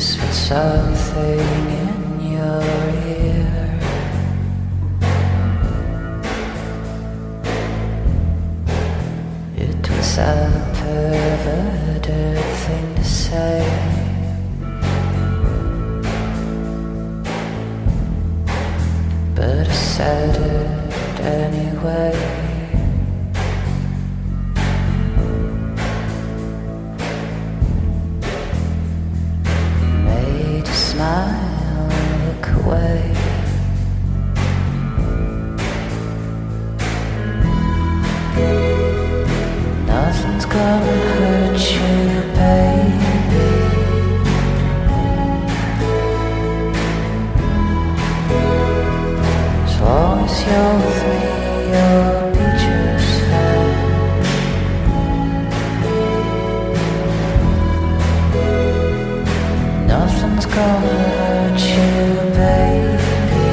something in your ear. It was a perverted thing to say. But I said it anyway. You're with me, be just fine. Nothing's gonna hurt you, baby.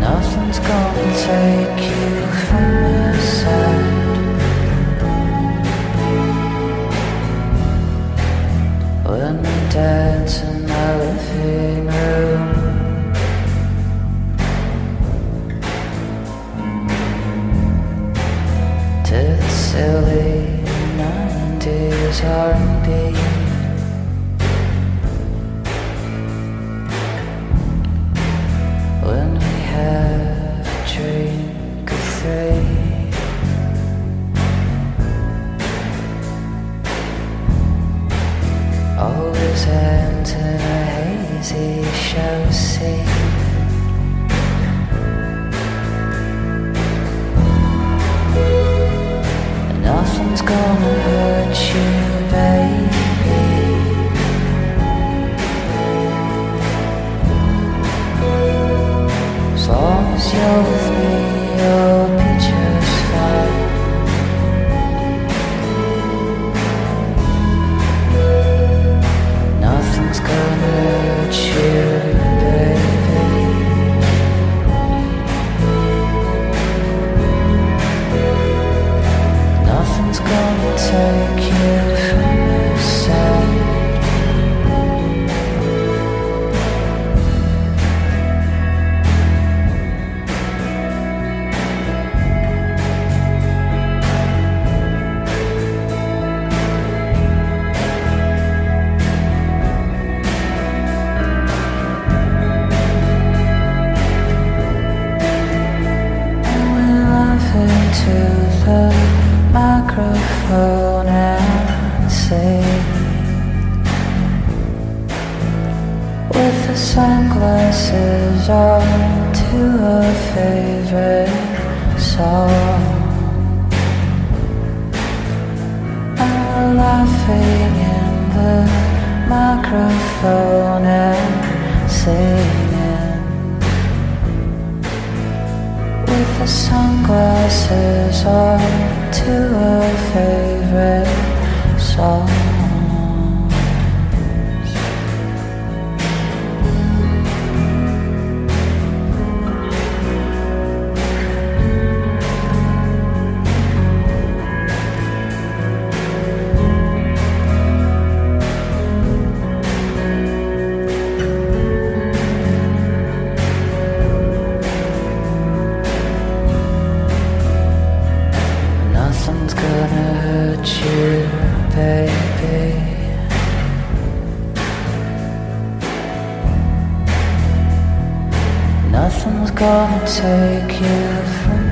Nothing's gonna take you dance in my living room. to the silly 90s R&B. Scene. Nothing's gonna hurt you, baby. As long as you're with me, into the microphone and sing with the sunglasses on to a favorite song. And we're laughing in the microphone and singing sunglasses on to a favorite song. You, baby. Nothing's gonna take you from